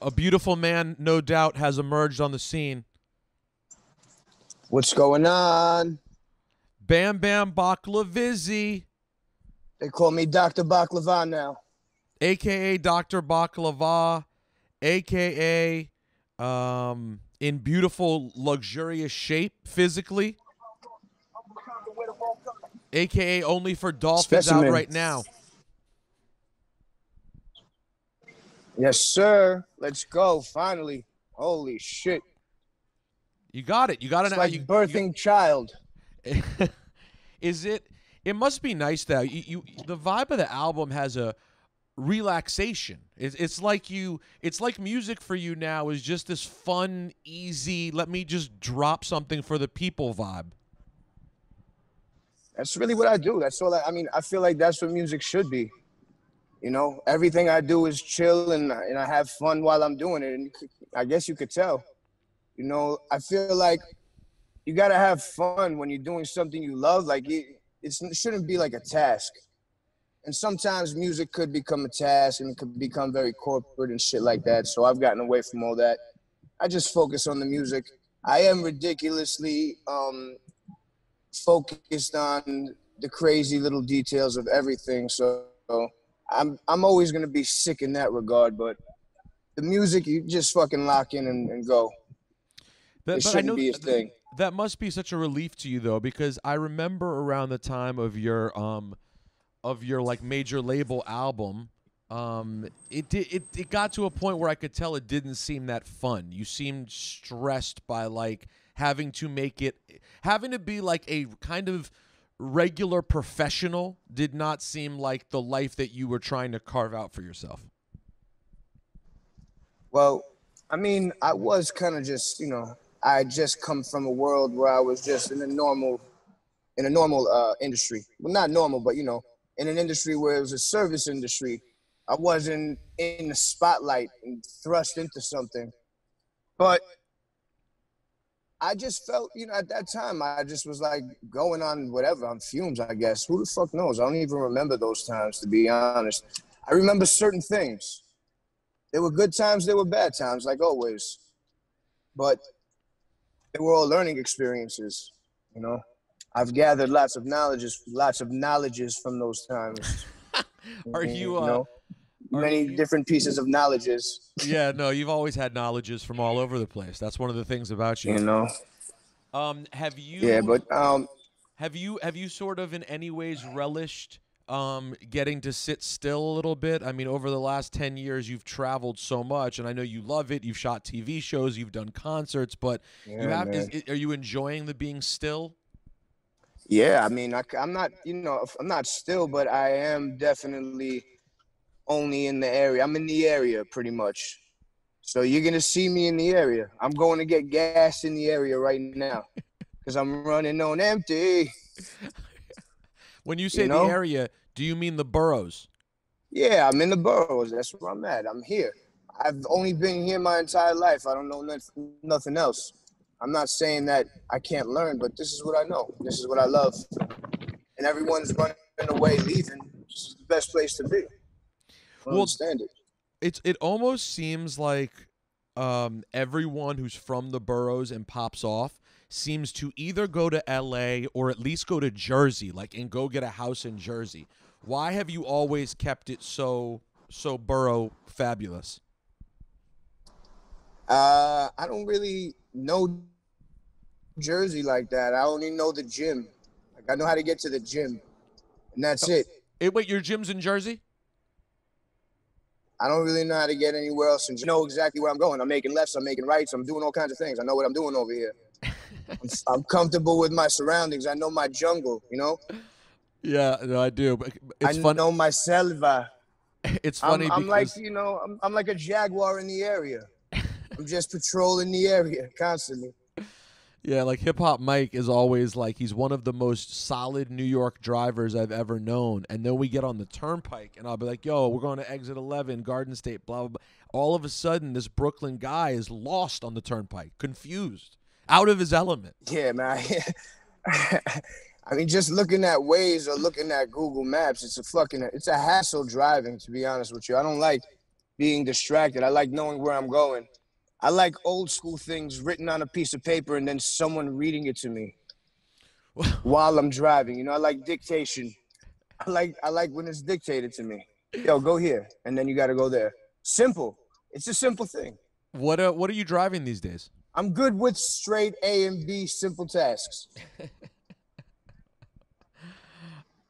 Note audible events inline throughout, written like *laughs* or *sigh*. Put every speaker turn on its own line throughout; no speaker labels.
a beautiful man, no doubt, has emerged on the scene.
What's going on?
Bam Bam Baklavizzi,
They call me Dr. Baklava now.
aka Dr. Baklava, aka um, in beautiful, luxurious shape physically, aka only for dolphins
Specimen.
out right now.
Yes, sir. Let's go. Finally. Holy shit.
You got it. You got it.
It's like
you,
birthing child.
you- *laughs* is it? It must be nice though. You, you the vibe of the album has a relaxation. It's, it's like you. It's like music for you now is just this fun, easy. Let me just drop something for the people vibe.
That's really what I do. That's all I, I mean, I feel like that's what music should be. You know, everything I do is chill and and I have fun while I'm doing it. And I guess you could tell. You know, I feel like you gotta have fun when you're doing something you love. Like it, it shouldn't be like a task. And sometimes music could become a task and it could become very corporate and shit like that. So I've gotten away from all that. I just focus on the music. I am ridiculously um, focused on the crazy little details of everything. So I'm I'm always gonna be sick in that regard. But the music, you just fucking lock in and, and go.
That,
It
but I
shouldn't
know
be a
th-
thing.
that must be such a relief to you though, because I remember around the time of your um of your like major label album, um it did it, it got to a point where I could tell it didn't seem that fun. You seemed stressed by like having to make it having to be like a kind of regular professional did not seem like the life that you were trying to carve out for yourself.
Well, I mean, I was kind of just, you know, I just come from a world where I was just in a normal, in a normal uh, industry. Well, not normal, but you know, in an industry where it was a service industry. I wasn't in the spotlight and thrust into something, but I just felt, you know, at that time, I just was like going on whatever on fumes. I guess who the fuck knows? I don't even remember those times, to be honest. I remember certain things. There were good times, there were bad times, like always. But they were all learning experiences, you know. I've gathered lots of knowledges, lots of knowledges from those times. *laughs*
Are you uh
know,
are
many
you-
different pieces of knowledges,
Yeah, no, you've always had knowledges from all over the place. That's one of the things about you.
you know.
Um, have you?
Yeah, but um,
have you have you sort of in any ways relished um getting to sit still a little bit? I mean, over the last ten years, you've traveled so much, and I know you love it. You've shot TV shows, you've done concerts, but you have. Is, are you enjoying the being still?
yeah, I mean, I, am not, you know, I'm not still, but I am definitely only in the area. I'm in the area pretty much. So you're gonna see me in the area. I'm going to get gas in the area right now *laughs* because I'm running on empty. *laughs*
When you say
know?
the area, do you mean the boroughs?
Yeah, I'm in the boroughs. That's where I'm at. I'm here. I've only been here my entire life. I don't know nothing, nothing else. I'm not saying that I can't learn, but this is what I know. This is what I love. And everyone's running away, leaving. This is the best place to be. I
Well,
understand it.
it's it almost seems like um, everyone who's from the boroughs and pops off seems to either go to LA or at least go to Jersey, like and go get a house in Jersey. Why have you always kept it so so borough fabulous?
Uh, I don't really know Jersey like that. I only know the gym. Like I know how to get to the gym, and that's it.
Eh, wait, your gym's in Jersey?
I don't really know how to get anywhere else and know exactly where I'm going. I'm making lefts, I'm making rights, I'm doing all kinds of things. I know what I'm doing over here. I'm, I'm comfortable with my surroundings. I know my jungle, you know?
Yeah, no, I do. But it's
I know my selva. *laughs*
It's funny
I'm, I'm like, you know, I'm, I'm like a jaguar in the area. *laughs* I'm just patrolling the area constantly.
Yeah, like Hip Hop Mike is always like he's one of the most solid New York drivers I've ever known. And then we get on the turnpike and I'll be like, yo, we're going to exit 11, Garden State, blah, blah, blah. All of a sudden, this Brooklyn guy is lost on the turnpike, confused, out of his element.
Yeah, man. I *laughs* mean, just looking at Waze or looking at Google Maps, it's a fucking, it's a hassle driving. To be honest with you, I don't like being distracted. I like knowing where I'm going. I like old school things written on a piece of paper and then someone reading it to me *laughs* while I'm driving. You know, I like dictation. I like I like when it's dictated to me. Yo, go here, and then you got to go there. Simple. It's a simple thing.
What uh, what are you driving these days?
I'm good with straight A and B simple tasks.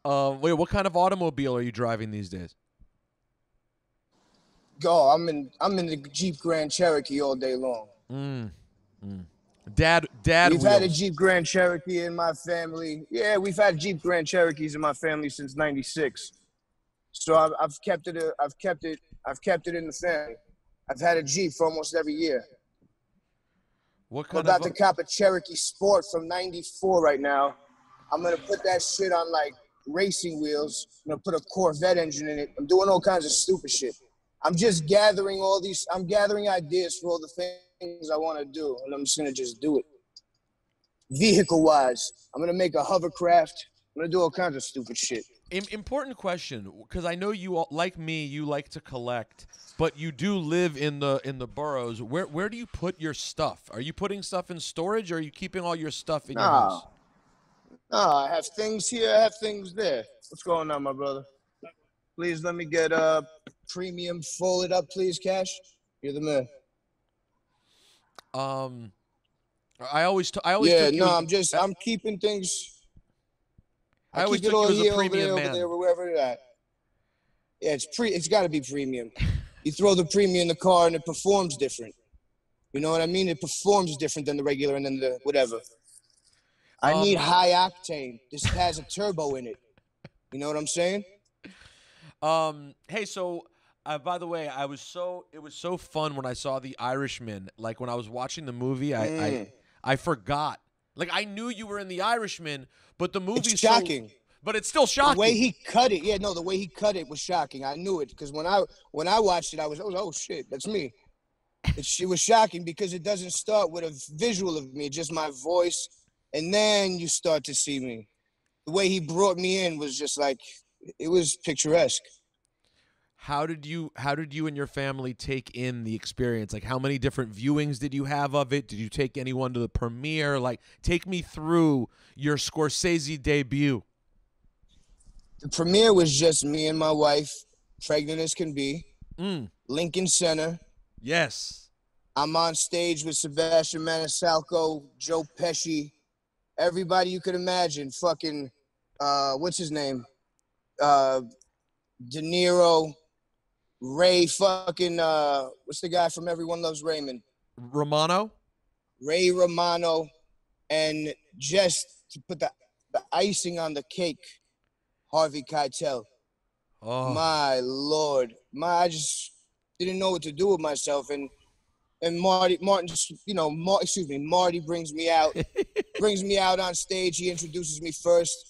Uh, *laughs* wait, what kind of automobile are you driving these days?
Go. I'm in. I'm in the Jeep Grand Cherokee all day long.
Mm. Mm. Dad, dad.
We've
wheels.
had a Jeep Grand Cherokee in my family. Yeah, we've had Jeep Grand Cherokees in my family since '96. So I've, I've kept it. uh, I've kept it. I've kept it in the family. I've had a Jeep for almost every year.
What kind I'm
about
of?
to cop a Cherokee Sport from '94 right now. I'm gonna put that shit on like racing wheels. I'm gonna put a Corvette engine in it. I'm doing all kinds of stupid shit. I'm just gathering all these. I'm gathering ideas for all the things I want to do, and I'm just gonna just do it. Vehicle wise, I'm gonna make a hovercraft. I'm gonna do all kinds of stupid shit.
Im- important question, because I know you all, like me, you like to collect, but you do live in the in the boroughs. Where where do you put your stuff? Are you putting stuff in storage, or are you keeping all your stuff in your
Nah.
house?
Ah, I have things here. I have things there. What's going on, my brother? Please let me get a premium folded up, please, Cash. You're the man.
Um, I always t- I always
Yeah, no, I'm just I'm keeping things.
I always
keep it all
you as a
here, over there,
man.
over there, wherever it's at. Yeah, it's pre. It's got to be premium. You throw the premium in the car and it performs different. You know what I mean? It performs different than the regular and then the whatever. I
Um,
need high octane. This has a turbo in it. You know what I'm saying?
Um, hey, so uh, by the way, I was so it was so fun when I saw The Irishman. Like when I was watching the movie, I I,
Mm.
I forgot. Like I knew you were in The Irishman, but the movie's
It's
so-
shocking.
but it's still shocking.
The way he cut it, yeah, no, the way he cut it was shocking. I knew it because when I when I watched it, I was, I was oh shit, that's me. It, it was shocking because it doesn't start with a visual of me, just my voice, and then you start to see me. The way he brought me in was just like it was picturesque.
How did you how did you and your family take in the experience? Like how many different viewings did you have of it? Did you take anyone to the premiere? Like take me through your Scorsese debut.
The premiere was just me and my wife, pregnant as can be,
Mm,
Lincoln Center.
yes.
I'm on stage with Sebastian Maniscalco, Joe Pesci, everybody you could imagine. Fucking, uh, what's his name? Uh, De Niro, Ray. Fucking, uh, what's the guy from Everyone Loves Raymond?
Romano?
Ray Romano, and just to put the, the icing on the cake, Harvey Keitel.
Oh.
My lord, my I just didn't know what to do with myself, and and Marty Martin, just, you know, Mar, excuse me, Marty brings me out, *laughs* brings me out on stage. He introduces me first.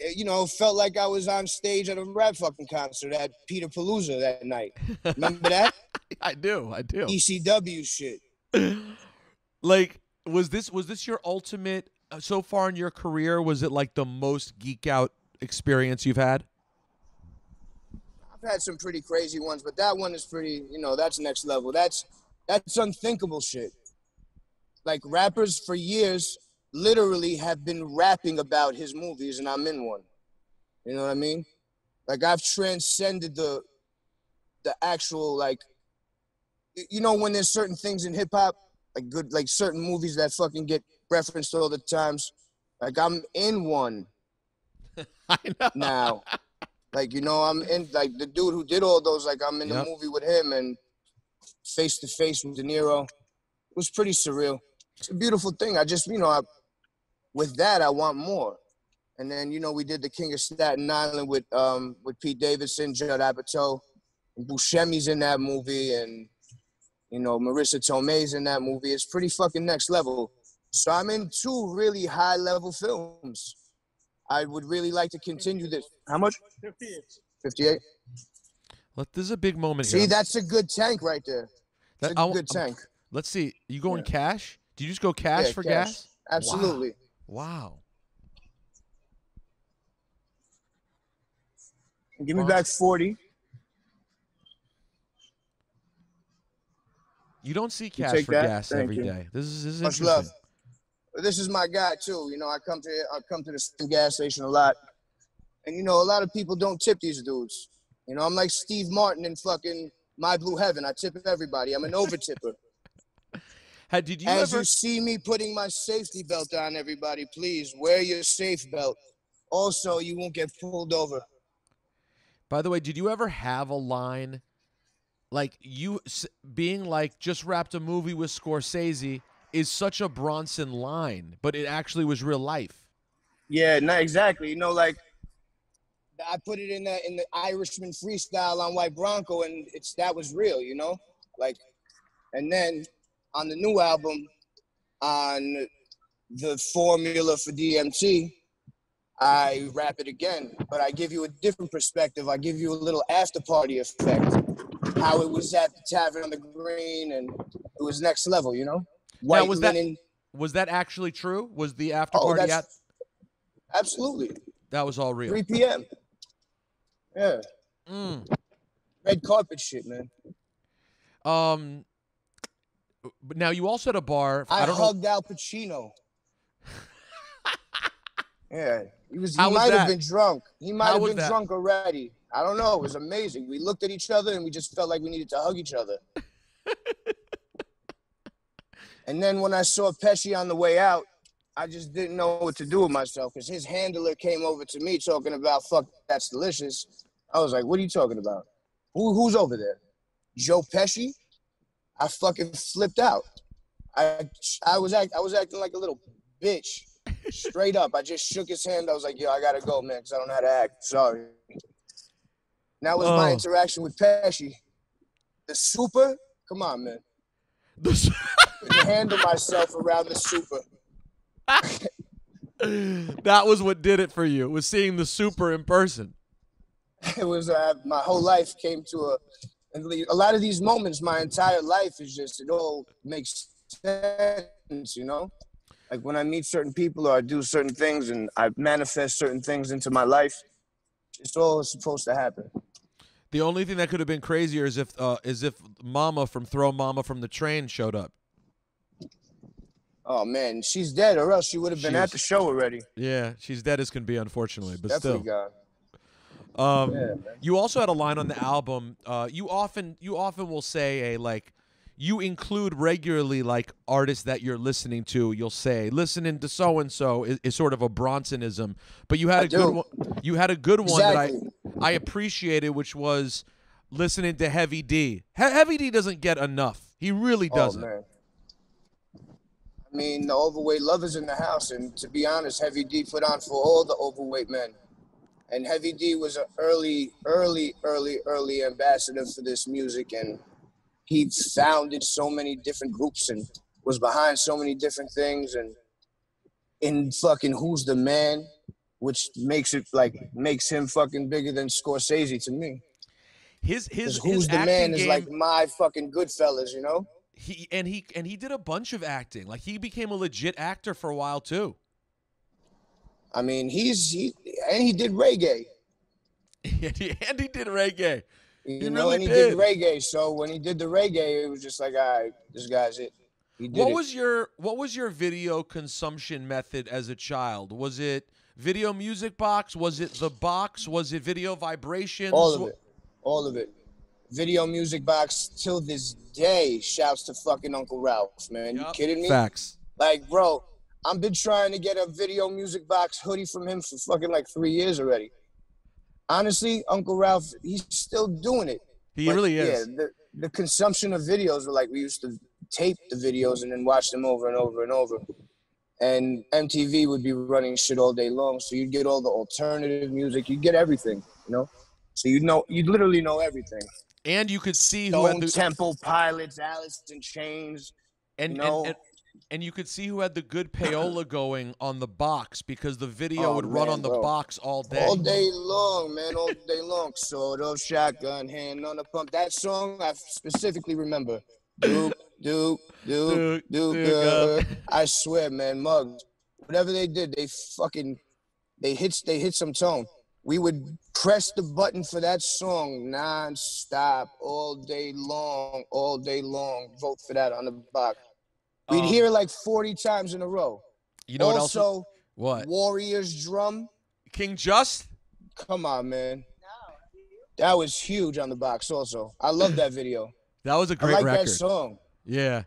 Eh, You know, felt like I was on stage at a rap fucking concert at Peter Palooza that night. Remember that *laughs*
I do. I do.
ECW shit? *clears throat*
like was this was this your ultimate uh, so far in your career was it like the most geek out experience you've had
I've had some pretty crazy ones, but that one is pretty, you know, that's next level. That's that's unthinkable shit. Like rappers for years literally have been rapping about his movies and I'm in one. You know what I mean? Like I've transcended the the actual like you know when there's certain things in hip hop like good like certain movies that fucking get referenced all the times. Like I'm in one *laughs*
i know
now. like you know, I'm in like the dude who did all those. Like I'm in
Yep.
the movie with him and face to face with De Niro. It was pretty surreal. It's a beautiful thing. I just you know, I, with that I want more. And then you know we did the King of Staten Island with um with Pete Davidson, Judd Apatow, Buscemi's in that movie, and you know Marisa Tomei's in that movie. It's pretty fucking next level. So I'm in two really high level films. I would really like to continue this. How much? 58. 58.
Let, this is a big moment
See,
here
that's a good tank right there.
That-
That's a
I'll-
good tank.
let's see you going cash do you just go cash
Yeah,
for
cash.
gas
Absolutely.
wow
Give me back 40.
You don't see cash for
that?
gas
Thank
every
you.
day. This is this is
Much
interesting.
love. This is my guy too. You know, I come to I come to the same gas station a lot, and you know, a lot of people don't tip these dudes. You know, I'm like Steve Martin in fucking My Blue Heaven. I tip everybody. I'm an *laughs* over tipper.
Had did you
As
ever?
you see me putting my safety belt on, everybody, please wear your safe belt. Also, you won't get pulled over.
By the way, did you ever have a line like you being like just wrapped a movie with Scorsese is such a Bronson line, but it actually was real life.
Yeah, not exactly. You know, like I put it in the in the Irishman freestyle on White Bronco, and it's that was real. You know, like, and then on the new album, on the formula for DMT, I rap it again, but I give you a different perspective. I give you a little after party effect, how it was at the Tavern on the Green, and it was next level. You know, white
was that- Was that actually true? Was the after
Oh,
party at
absolutely
that was all real?
3 p.m. Yeah.
Mm.
red carpet shit, man.
Um but now you also had a bar. I,
I,
don't know.
hugged Al Pacino. *laughs* yeah, he was. He might have been drunk. He might
How
have been
that?
drunk already. I don't know. It was amazing. We looked at each other and we just felt like we needed to hug each other. *laughs* and then when I saw Pesci on the way out, I just didn't know what to do with myself because his handler came over to me talking about "fuck, that's delicious." I was like, "What are you talking about? Who, who's over there? Joe Pesci?" I fucking flipped out. I I was act I was acting like a little bitch, straight up. I just shook his hand. I was like, "Yo, I gotta go, man, because I don't know how to act. Sorry." And that was my
Oh.
interaction with Pesci. The super, come on, man.
The
Couldn't handle myself around the super. *laughs*
that was what did it for you. Was seeing the super in person. *laughs*
It was uh, my whole life came to a. and A lot of these moments, my entire life is just it all makes sense, you know. Like when I meet certain people or I do certain things and I manifest certain things into my life, it's all supposed to happen.
The only thing that could have been crazier is if uh, is if Mama from Throw Momma from the Train showed up.
Oh man, she's dead, or else she would have been
She
at the show already.
Yeah, she's dead as can be, unfortunately, but
Definitely
still.
gone.
Um,
Yeah,
you also had a line on the album. Uh, you often you often will say a like. You include regularly like artists that you're listening to. You'll say listening to so and so is is sort of a Bronsonism, but you had
I
a good one. You had a good one
Exactly.
that I I appreciated, which was listening to Heavy D. He- Heavy D doesn't get enough. He really doesn't.
Oh. I mean, the overweight lovers in the house, and to be honest, Heavy D put on for all the overweight men. And Heavy D was an early, early, early, early ambassador for this music, and he founded so many different groups and was behind so many different things. And in fucking Who's the Man, which makes it like makes him fucking bigger than Scorsese to me.
His his
Who's
his
the Man is
game,
like my fucking Goodfellas, you know.
he and he and he did a bunch of acting. Like he became a legit actor for a while too.
I mean, he's he and he did reggae. *laughs*
and, he, did reggae.
You
He
know,
really
and he
did.
did. reggae. So when he did the reggae, it was just like, all right, this guy's it. He did
What
it.
was your what was your video consumption method as a child? Was it video music box? Was it the box? Was it video vibrations?
all of it, all of it. Video music box till this day. Shouts to fucking Uncle Ralph, man. You kidding me?
Facts.
Like, bro, I've been trying to get a video music box hoodie from him for fucking like three years already. Honestly, Uncle Ralph, he's still doing it.
He
But,
really is.
Yeah, the, the consumption of videos were like we used to tape the videos and then watch them over and over and over. And MTV would be running shit all day long, so you'd get all the alternative music, you'd get everything, you know. So you'd know, you'd literally know everything.
And you could see who had the
Temple Pilots, Alice in Chains.
and,
you know.
and and you could see who had the good *coughs* payola going on the box because the video
Oh,
would run on the
bro.
box all day.
All day long, man, all day long. Sword of shotgun, hand on the pump. That song I specifically remember. Duke, Duke, Duke,
Duke,
Duke.
Duke,
uh,
uh.
I swear, man, Muggs. Whatever they did, they fucking, they hit, they hit some tone. we would press the button for that song non-stop all day long, all day long. Vote for that on the box. We'd
Um,
hear it like 40 times in a row.
You know what else?
also,
What?
Warriors drum.
King Just?
Come on, man. That was huge on the box. Also, I love that video. *clears throat*
That was a great I
like
record.
that song.
Yeah.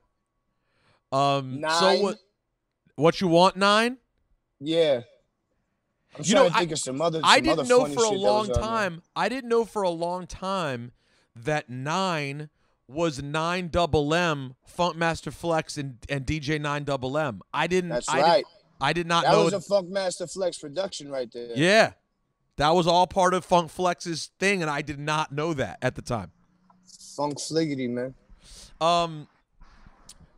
Um.
Nine.
So what? What you want? Nine?
Yeah. I'm
You know, I-
think of some other.
I didn't know for a long
was on there.
time. I didn't know for a long time that nine was nine double M, Funkmaster Flex, and and DJ nine double M. I didn't.
That's
I
right.
Did, I did not
That
know.
That was a Funk Master Flex production right there.
yeah, that was all part of Funk Flex's thing, and I did not know that at the time.
Funk Fliggity, man.
Um,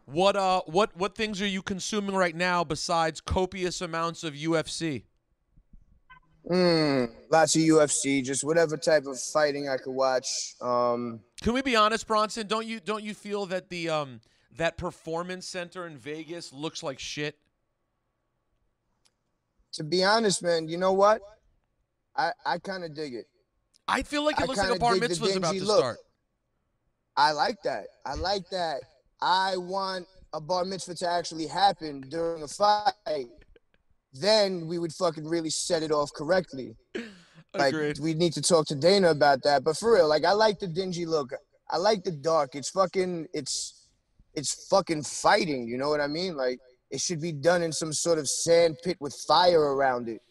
what uh, what what things are you consuming right now besides copious amounts of UFC?
Mm, lots of UFC, just whatever type of fighting I could watch. Um,
Can we be honest, Bronson? Don't you don't you feel that the um that performance center in Vegas looks like shit?
to be honest, man, you know what? I I kind of dig it.
I feel like it
I
looks like a bar mitzvah's about to
look.
start.
I like that. I like that. I want a bar mitzvah to actually happen during a fight. Then we would fucking really set it off correctly. Like
Agreed.
we need to talk to Dana about that. But for real, like I like the dingy look. I like the dark. It's fucking it's it's fucking fighting, you know what I mean? Like it should be done in some sort of sand pit with fire around it.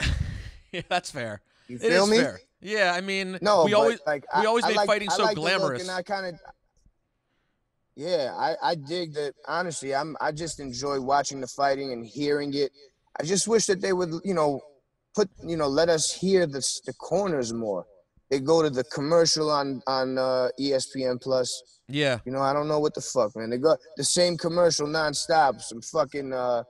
*laughs*
yeah, that's fair.
You feel me?
fair. Yeah, I mean,
No,
we always
like
we always
I
made
like-
fighting
I
so
like
glamorous.
and I kind of, yeah, I I dig that. Honestly, I'm I just enjoy watching the fighting and hearing it. I just wish that they would, you know, put you know let us hear the the corners more. They go to the commercial on on uh, ESPN Plus.
yeah,
You know, I don't know what the fuck, man. They go the same commercial nonstop. Some fucking uh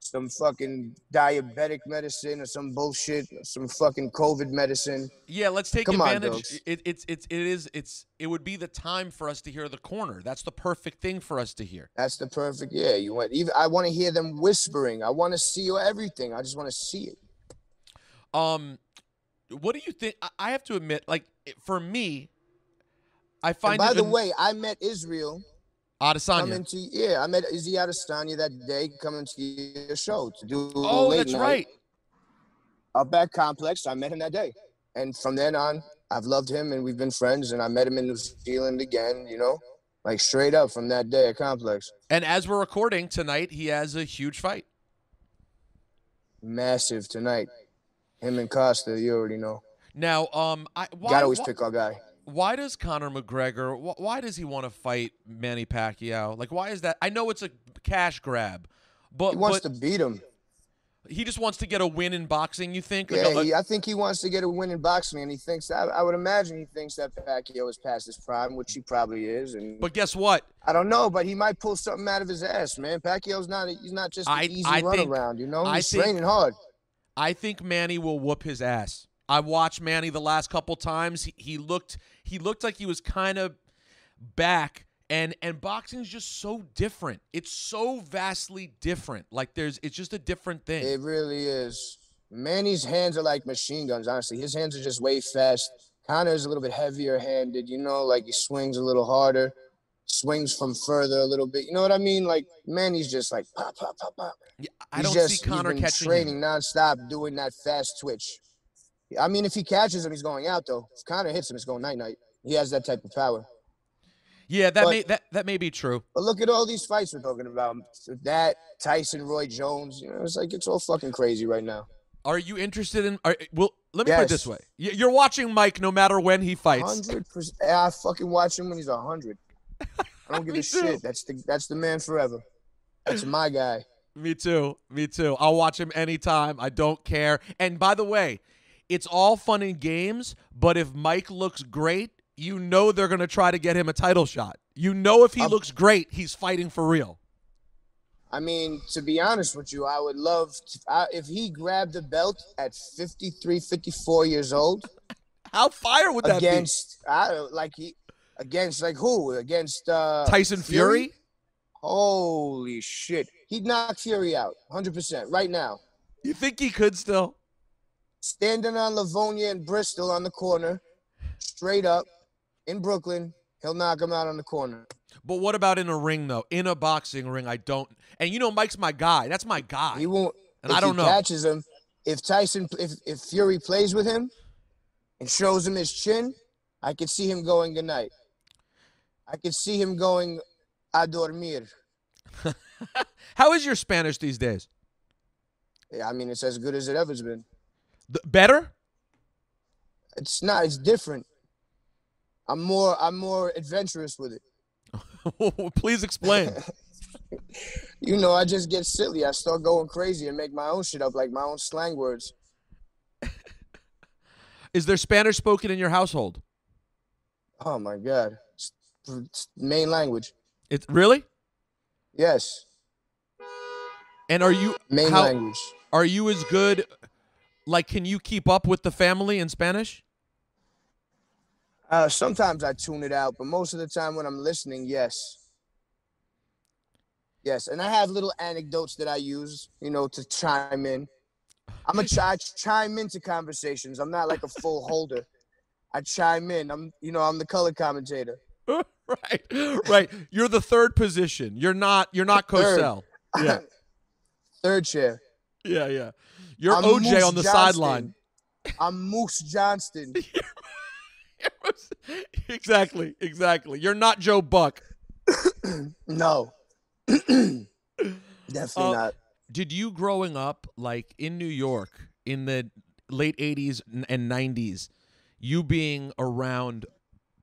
some fucking diabetic medicine or some bullshit, some fucking COVID medicine.
yeah. Let's take
Come
advantage. It, it's it's it is it's it would be the time for us to hear the corner. That's the perfect thing for us to hear.
That's the perfect. Yeah, you want even. I want to hear them whispering. I want to see everything. I just want to see it.
Um, what do you think? I- have to admit, like for me, I
And
find
by the
an-
way, I met Israel
Adesanya.
coming to yeah. I met Izzy Adesanya that day coming to your show to do.
Oh,
late
that's
night
right.
Up at Complex, I met him that day, and from then on, I've loved him, and we've been friends. And I met him in New Zealand again. You know, like straight up from that day at Complex.
And as we're recording tonight, he has a huge fight.
Massive tonight. Him and Costa, you already know.
Now, um, I why,
Gotta always
why,
pick our guy.
why does Conor McGregor? Wh- why does he want to fight Manny Pacquiao? Like, why is that? I know it's a cash grab, but
He wants
but
to beat him.
he just wants to get a win in boxing. You think?
Yeah,
No, uh,
he, I think he wants to get a win in boxing, and he thinks I, I would imagine he thinks that Pacquiao is past his prime, which he probably is. And
but guess what?
I don't know, but he might pull something out of his ass, man. Pacquiao's not a, he's not just an
I-
easy
I think-
runaround, you know.
I
He's
think-
training hard.
I think Manny will whoop his ass. I watched Manny the last couple times. He, he looked he looked like he was kind of back and and boxing is just so different. It's so vastly different. Like there's it's just a different thing.
It really is. Manny's hands are like machine guns. Honestly, his hands are just way fast. Conor's a little bit heavier handed, you know, like he swings a little harder, swings from further a little bit. You know what I mean? Like Manny's just like pop, pop, pop, pop.
Yeah, I
He's
don't
just,
see Conor
he's been
catching
training
him.
nonstop, doing that fast twitch. I mean, if he catches him, he's going out though. If Conor hits him, it's going night night. He has that type of power.
Yeah, that
but-
may that, that may be true.
But look at all these fights we're talking about. That Tyson, Roy Jones. You know, it's like it's all fucking crazy right now.
Are you interested in? Are, well, let me put it this way: you're watching Mike no matter when he fights.
Hundred percent. I fucking watch him when he's hundred. I don't give a *laughs* shit. That's the that's the man forever. That's my guy.
Me too. Me too. I'll watch him anytime. I don't care. And by the way, it's all fun and games, but if Mike looks great, you know they're going to try to get him a title shot. You know if he
Um,
looks great, he's fighting for real.
I mean, to be honest with you, I would love to, I, if he grabbed the belt at 53, 54 years old *laughs*
How fire would that be
against I don't like he against like who against uh?
Tyson Fury?
Holy shit, he'd knock Fury out, hundred percent right now.
You think he could still?
standing on Livonia and Bristol on the corner, straight up in Brooklyn, he'll knock him out on the corner.
But what about in a ring though? In a boxing ring, I don't. And you know, Mike's my guy. That's my guy.
He won't.
and I don't know.
catches him, if Tyson, if if Fury plays with him and shows him his chin, I could see him going good night. I could see him going a dormir. *laughs*
How is your Spanish these days?
Yeah, I mean, it's as good as it ever's been.
Th- better?
It's not. It's different. I'm more. I'm more adventurous with it. *laughs*
Please explain. *laughs*
You know, I just get silly. I start going crazy and make my own shit up, like my own slang words.
is there Spanish spoken in your household?
Oh my god, main language.
It's really?
Yes,
And are you
main
how,
language.
Are you as good? Like, can you keep up with the family in Spanish?
Uh, sometimes I tune it out, but most of the time when I'm listening, yes. Yes, and I have little anecdotes that I use, you know, to chime in. I'm a ch- I chime into conversations. I'm not like a full holder. I chime in. I'm, you know, I'm the color commentator. *laughs* *laughs*
right, right. You're the third position. You're not. You're not
Third.
Cosell. Yeah, *laughs*
Third chair.
yeah, yeah. You're
I'm
OJ
Moose
on the
Johnston.
sideline. *laughs*
I'm Moose Johnston.
exactly, exactly. You're not Joe Buck. *coughs*
No. *coughs* Definitely
Uh,
not.
Did you growing up like in New York in the late 80s and 90s, you being around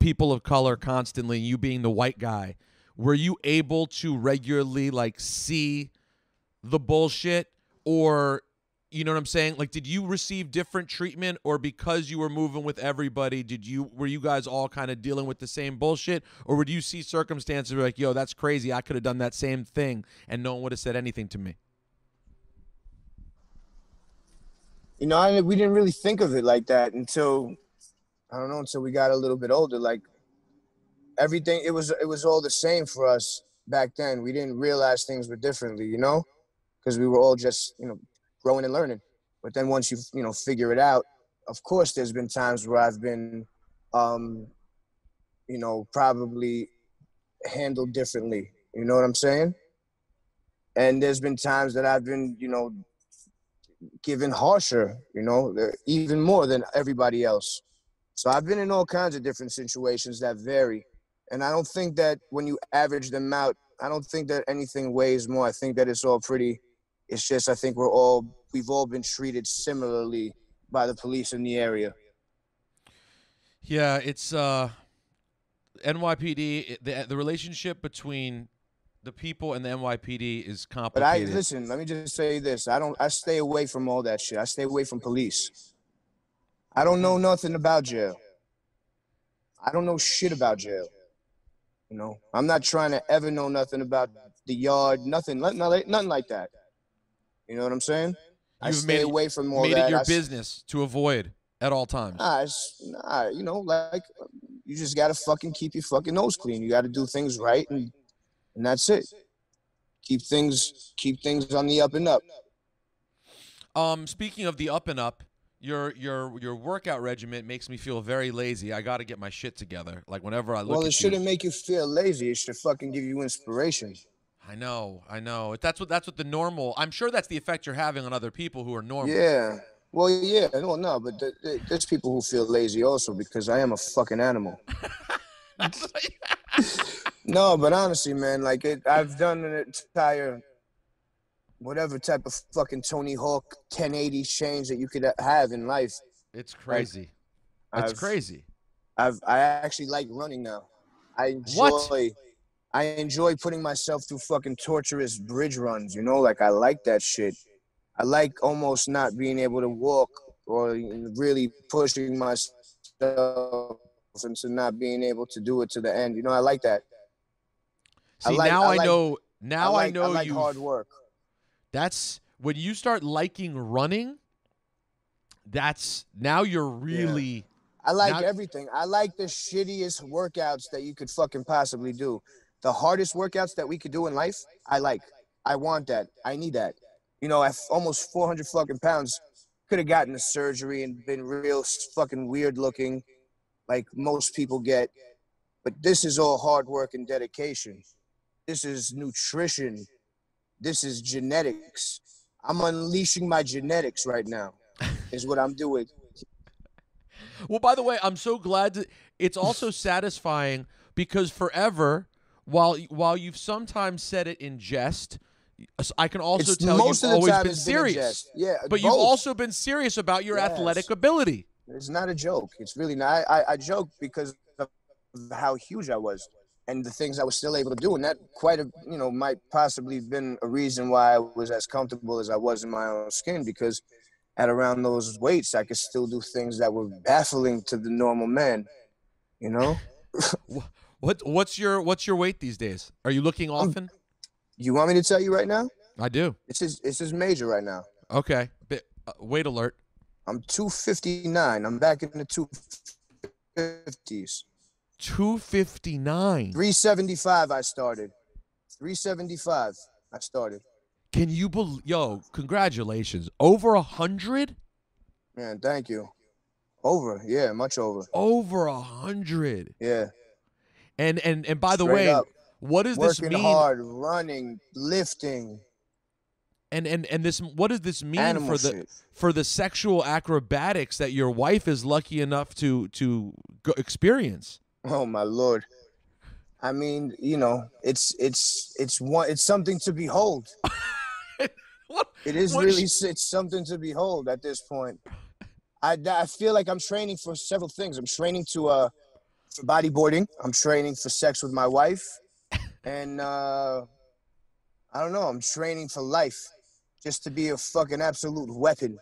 people of color constantly, you being the white guy, were you able to regularly like see the bullshit or you know what I'm saying? Like did you receive different treatment or because you were moving with everybody, did you were you guys all kind of dealing with the same bullshit or would you see circumstances like, "Yo, that's crazy. I could have done that same thing and no one would have said anything to me."
You know, I, we didn't really think of it like that until I don't know until we got a little bit older. Like everything, it was it was all the same for us back then. We didn't realize things were differently, you know, because we were all just you know growing and learning. But then once you you know figure it out, of course, there's been times where I've been, um, you know, probably handled differently. You know what I'm saying? And there's been times that I've been, you know, given harsher, you know, even more than everybody else. So I've been in all kinds of different situations that vary. And I don't think that when you average them out, I don't think that anything weighs more. I think that it's all pretty, it's just, I think we're all, we've all been treated similarly by the police in the area.
Yeah, it's uh NYPD the the relationship between the people and the NYPD is complicated.
But I, listen, let me just say this. I don't, I stay away from all that shit. I stay away from police. I don't know nothing about jail. I don't know shit about jail. You know, I'm not trying to ever know nothing about the yard, nothing, nothing, like that. You know what I'm saying?
You've
stay
made it-
away from all
Made
that.
it your
I
business to avoid at all times.
Nah, nah, you know, like you just gotta fucking keep your fucking nose clean. You gotta do things right, and and that's it. Keep things, keep things on the up and up.
Um, speaking of the up and up, your your your workout regimen makes me feel very lazy. I got to get my shit together. Like whenever I look
Well, it
you-
shouldn't make you feel lazy. It should fucking give you inspiration.
I know, I know. That's what that's what the normal. I'm sure that's the effect you're having on other people who are normal.
Yeah. Well, yeah. Well, no, but th- th- there's people who feel lazy also because I am a fucking animal. *laughs* *laughs* No, but honestly, man, like it, I've done an entire whatever type of fucking Tony Hawk 1080 change that you could have in life.
it's crazy. It's
I've-
crazy.
I've I actually like running now. I enjoy
What?
I enjoy putting myself through fucking torturous bridge runs, you know, like I like that shit. I like almost not being able to walk or really pushing myself into not being able to do it to the end. You know, I like that. I
See,
like-
now
I
I,
like-
know. Now I,
like,
know
I like
you.
hard work.
That's when you start liking running. That's now you're really.
I like everything. I like the shittiest workouts that you could fucking possibly do. The hardest workouts that we could do in life, I like. I want that. I need that. You know, at almost 400 fucking pounds. could have gotten the surgery and been real fucking weird looking, like most people get. But this is all hard work and dedication. This is nutrition. This is genetics. I'm unleashing my genetics right now. Is what I'm doing. *laughs*
Well, by the way, I'm so glad to, it's also satisfying because forever, while while you've sometimes said it in jest, I can also
It's
tell you've always been
it's been
serious.
Yeah,
but you've also been serious about your
Yes.
athletic ability.
It's not a joke. It's really not. I, I, I joke because of how huge I was and the things I was still able to do. And that quite a, you know, might possibly have been a reason why I was as comfortable as I was in my own skin because at around those weights, I could still do things that were baffling to the normal man, you know? *laughs*
What what's your what's your weight these days? Are you looking
Um,
often?
You want me to tell you right now?
I do.
It's his, it's his major right now.
Okay. Bit, uh, weight alert.
I'm 259. I'm back in the 250s.
259.
375 I started. 375 I started.
Can you believe? Yo, congratulations. Over a hundred?
Man, thank you. Over, yeah, much over.
Over a hundred.
Yeah.
And and and by the
Straight
way,
up.
what does this
Working
mean?
hard, running, lifting,
And and and this what does this mean
animal
for the
shit.
for the sexual acrobatics that your wife is lucky enough to to experience?
Oh my lord. I mean, you know, it's it's it's one it's something to behold. *laughs*
What?
It is
What
really
sh-
it's something to behold at this point. I, I feel like I'm training for several things. I'm training to uh for bodyboarding. I'm training for sex with my wife, and uh I don't know. I'm training for life, just to be a fucking absolute weapon.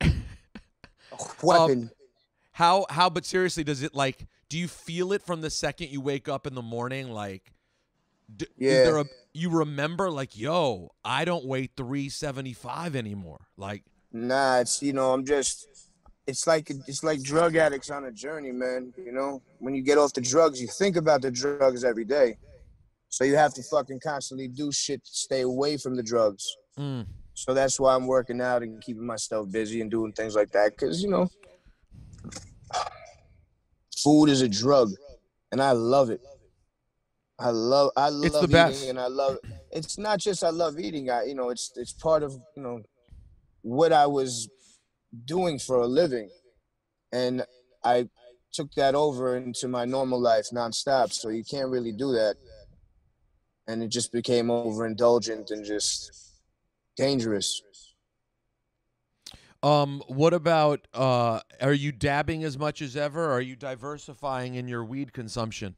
A *laughs* weapon.
How how but seriously does it like do you feel it from the second you wake up in the morning like
Yeah.
there a you remember like yo, I don't weigh 375 anymore. Like
Nah, it's you know, I'm just it's like it's like drug addicts on a journey, man. You know, when you get off the drugs, you think about the drugs every day. So you have to fucking constantly do shit to stay away from the drugs.
mm,
So that's why I'm working out and keeping myself busy and doing things like that. Cause you know, food is a drug, and I love it. I love I love
It's the
eating,
best.
and I love. It's not just I love eating. I you know it's it's part of you know what I was doing for a living, and I took that over into my normal life nonstop. So you can't really do that, and it just became overindulgent and just dangerous.
Um what about uh are you dabbing as much as ever? Are you diversifying in your weed consumption?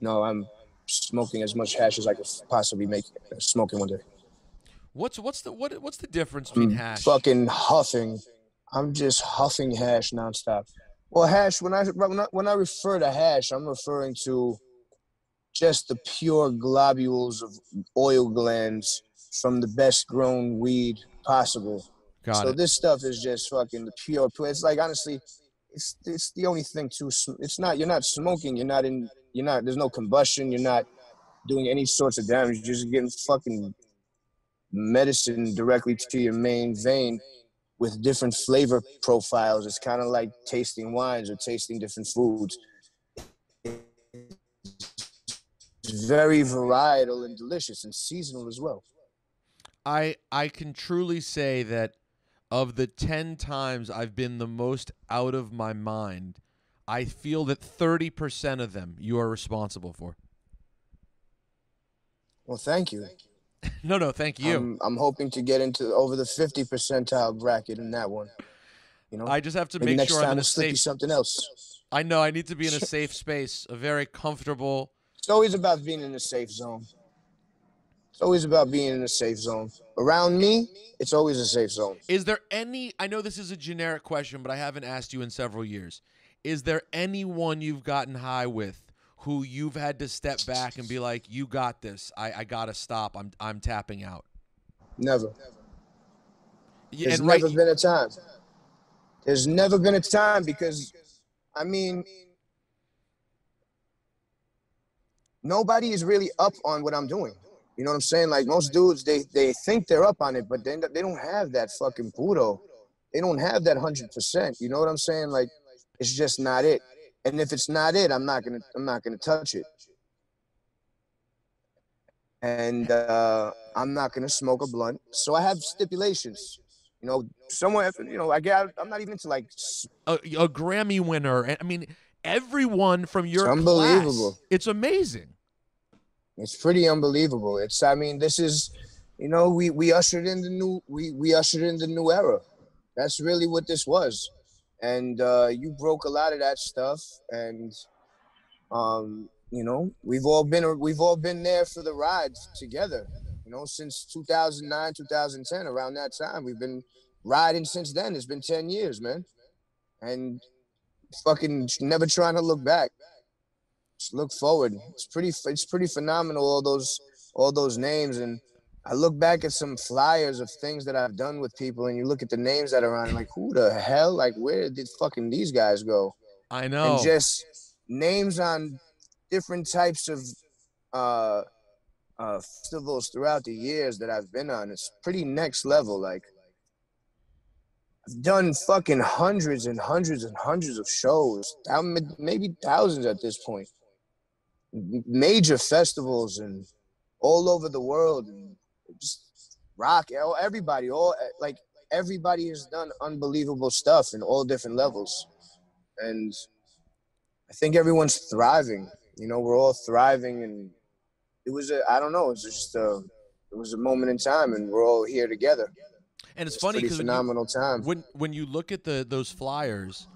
No, I'm smoking as much hash as I could possibly make smoking one day.
What's what's the what what's the difference between
I'm
hash?
fucking huffing. I'm just huffing hash nonstop. Well, hash. When I when I, when I refer to hash, I'm referring to just the pure globules of oil glands from the best grown weed possible.
Got
so
it.
this stuff is just fucking the pure. It's like honestly, it's it's the only thing to. It's not. You're not smoking. You're not in. You're not. There's no combustion. You're not doing any sorts of damage. You're just getting fucking medicine directly to your main vein with different flavor profiles. It's kind of like tasting wines or tasting different foods. It's very varietal and delicious and seasonal as well.
I I can truly say that of the 10 times I've been the most out of my mind, I feel that 30% of them you are responsible for.
Well, thank you. *laughs*
No, no, thank you.
I'm, I'm hoping to get into over the 50 percentile bracket in that one. You know,
I just have to
maybe
make sure I'm in a
you
safe
something else.
I know I need to be in a *laughs* safe space, a very comfortable
It's always about being in a safe zone. It's always about being in a safe zone. Around me, it's always a safe zone.
Is there any I know this is a generic question, but I haven't asked you in several years. Is there anyone you've gotten high with who you've had to step back and be like, "You got this. I, I gotta stop. I'm I'm tapping out."
Never.
Yeah,
There's
and right,
never been a time. There's never been a time because, I mean, nobody is really up on what I'm doing. You know what I'm saying? Like most dudes, they they think they're up on it, but they they don't have that fucking puro. They don't have that hundred percent. You know what I'm saying? Like it's just not it. And if it's not it, I'm not gonna I'm not gonna touch it. And uh, I'm not gonna smoke a blunt. So I have stipulations. You know, somewhere you know, I get I'm not even into like
a, a Grammy winner. I mean, everyone from your
it's unbelievable.
Class, it's amazing.
It's pretty unbelievable. It's I mean, this is you know, we we ushered in the new we we ushered in the new era. That's really what this was. And uh, you broke a lot of that stuff. And um, you know we've all been we've all been there for the ride together. You know since 2009 2010 around that time we've been riding since then. It's been 10 years man. And fucking never trying to look back just look forward it's pretty it's pretty phenomenal all those all those names and I look back at some flyers of things that I've done with people, and you look at the names that are on, like, who the hell? Like, where did fucking these guys go?
I know.
And just names on different types of uh, uh, festivals throughout the years that I've been on. It's pretty next level. Like, I've done fucking hundreds and hundreds and hundreds of shows, maybe thousands at this point. Major festivals and all over the world. And just rock, everybody, all like everybody has done unbelievable stuff in all different levels, and I think everyone's thriving. You know, we're all thriving, and it was a I don't know, it was just a it was a moment in time, and we're all here together.
And it's, it's funny because
phenomenal you, time.
When when you look at the those flyers,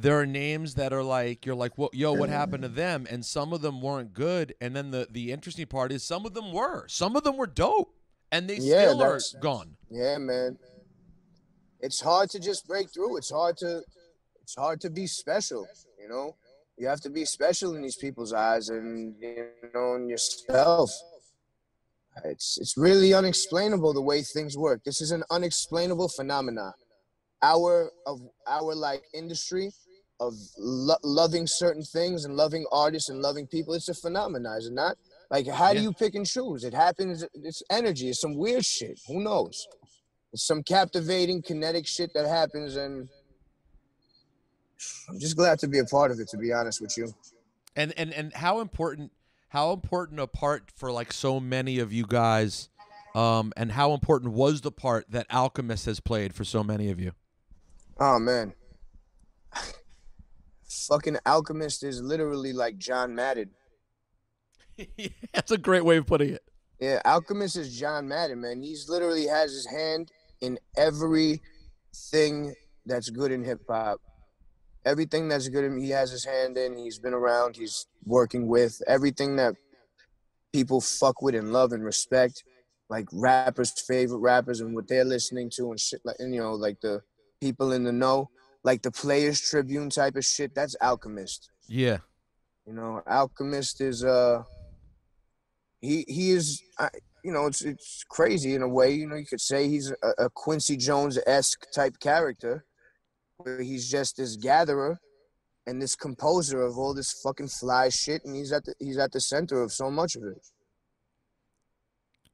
there are names that are like you're like, well, yo, what happened to *clears throat* them? And some of them weren't good. And then the the interesting part is some of them were. Some of them were dope and they yeah, still are gone.
Yeah, man. It's hard to just break through. It's hard to it's hard to be special, you know? You have to be special in these people's eyes and you know in yourself. It's it's really unexplainable the way things work. This is an unexplainable phenomenon. Our of our like industry of lo- loving certain things and loving artists and loving people. It's a phenomenon, is it not? Like, how do you pick and choose? It happens. It's energy. It's some weird shit. Who knows? It's some captivating kinetic shit that happens, and I'm just glad to be a part of it. To be honest with you.
And and and how important how important a part for like so many of you guys, um, and how important was the part that Alchemist has played for so many of you?
Oh man. Fucking Alchemist is literally like John Madden. *laughs*
That's a great way of putting it.
Yeah, Alchemist is John Madden, man. He's literally has his hand in everything that's good in hip hop. Everything that's good in he has his hand in. He's been around. He's working with everything that people fuck with and love and respect, like rappers' favorite rappers and what they're listening to and shit like and you know like the people in the know, like the Players Tribune type of shit. That's Alchemist.
Yeah.
You know, Alchemist is uh he he is you know it's it's crazy in a way you know you could say he's a, a Quincy Jones esque type character where he's just this gatherer and this composer of all this fucking fly shit and he's at the he's at the center of so much of it.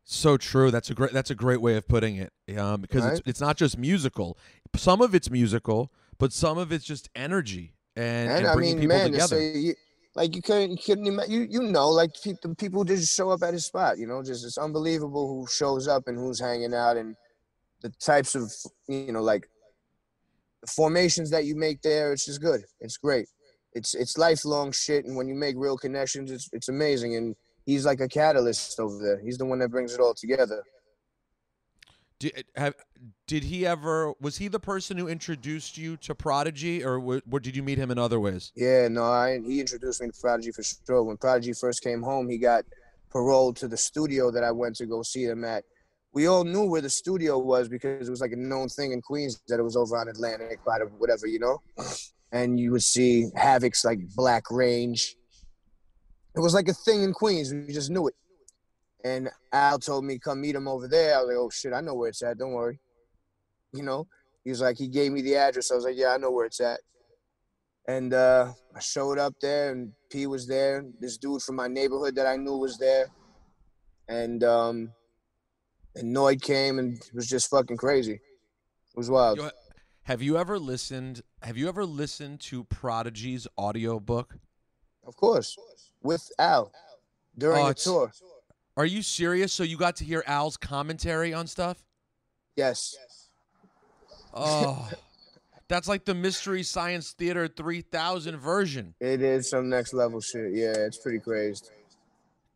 So true. That's a great. That's a great way of putting it. Um, because right? it's it's not just musical. Some of it's musical, but some of it's just energy and, and, and bringing I mean, people man, together. Say,
like you couldn't you couldn't you you know like the people just show up at his spot you know just it's unbelievable who shows up and who's hanging out and the types of you know like the formations that you make there it's just good. It's great. It's it's lifelong shit and when you make real connections it's it's amazing and he's like a catalyst over there. He's the one that brings it all together
did, have, did he ever was he the person who introduced you to Prodigy, or, w- or did you meet him in other ways?
Yeah, no, I, he introduced me to Prodigy for sure. When Prodigy first came home, he got paroled to the studio that I went to go see them at. We all knew where the studio was because it was like a known thing in Queens that it was over on Atlantic, by whatever, you know. And you would see Havoc's like Black Range. It was like a thing in Queens. We just knew it. And Al told me come meet him over there. I was like, oh shit, I know where it's at. Don't worry. You know, he was like, he gave me the address. I was like, yeah, I know where it's at. And uh, I showed up there, and P was there. This dude from my neighborhood that I knew was there. and um, and Noyd came and it was just fucking crazy. It was wild.
Yo, have you ever listened? Have you ever listened to Prodigy's audiobook?
Of course, with Al during
Oh,
the tour.
Are you serious? So you got to hear Al's commentary on stuff?
Yes.
Oh, *laughs* that's like the Mystery Science Theater 3000 version.
It is some next level shit. Yeah, it's pretty crazy.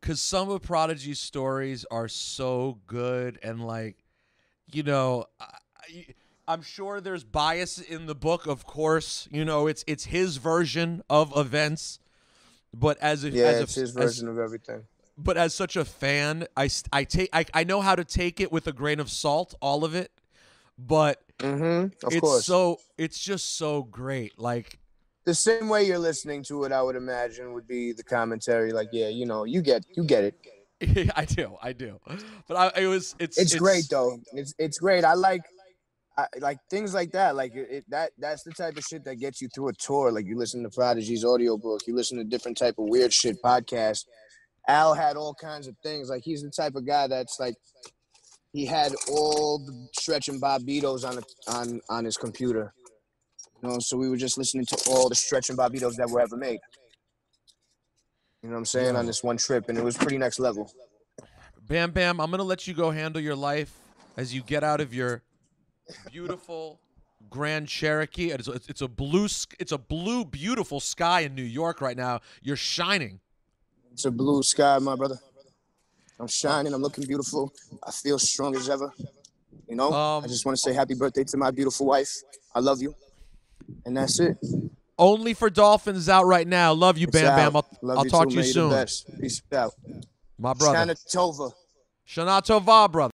Because some of Prodigy's stories are so good and like, you know, I, I'm sure there's bias in the book. Of course, you know it's it's his version of events. But as a
Yeah,
as a,
it's his
as-
version of everything.
But as such a fan, I I take I, I know how to take it with a grain of salt, all of it. But
Mm-hmm. Of
it's
course.
so it's just so great. Like
the same way you're listening to it, I would imagine, would be the commentary. Like, yeah, you know, you get, you get it. *laughs*
I do, I do. But I it was it's
It's, great though. It's it's great. I like, I like things like that. Like it, it, that that's the type of shit that gets you through a tour. Like you listen to Prodigy's audiobook, you listen to different type of weird shit podcast. Al had all kinds of things. Like he's the type of guy that's like, he had all the Stretch and Bobbitos on the, on on his computer. You know, so we were just listening to all the Stretch and Bobbitos that were ever made. You know what I'm saying on this one trip, and it was pretty next level.
Bam Bam, I'm gonna let you go handle your life as you get out of your beautiful Grand Cherokee. It's a, it's a blue it's a blue beautiful sky in New York right now. You're shining.
It's a blue sky, my brother. I'm shining. I'm looking beautiful. I feel strong as ever. You know,
Um,
I just want to say happy birthday to my beautiful wife. I love you, and that's it.
Only for Dolphins out right now. Love you, Bam Bam. I'll, I'll
you
talk
too,
to you soon.
Peace out.
My brother.
Shana Tova.
Shana Tova, brother.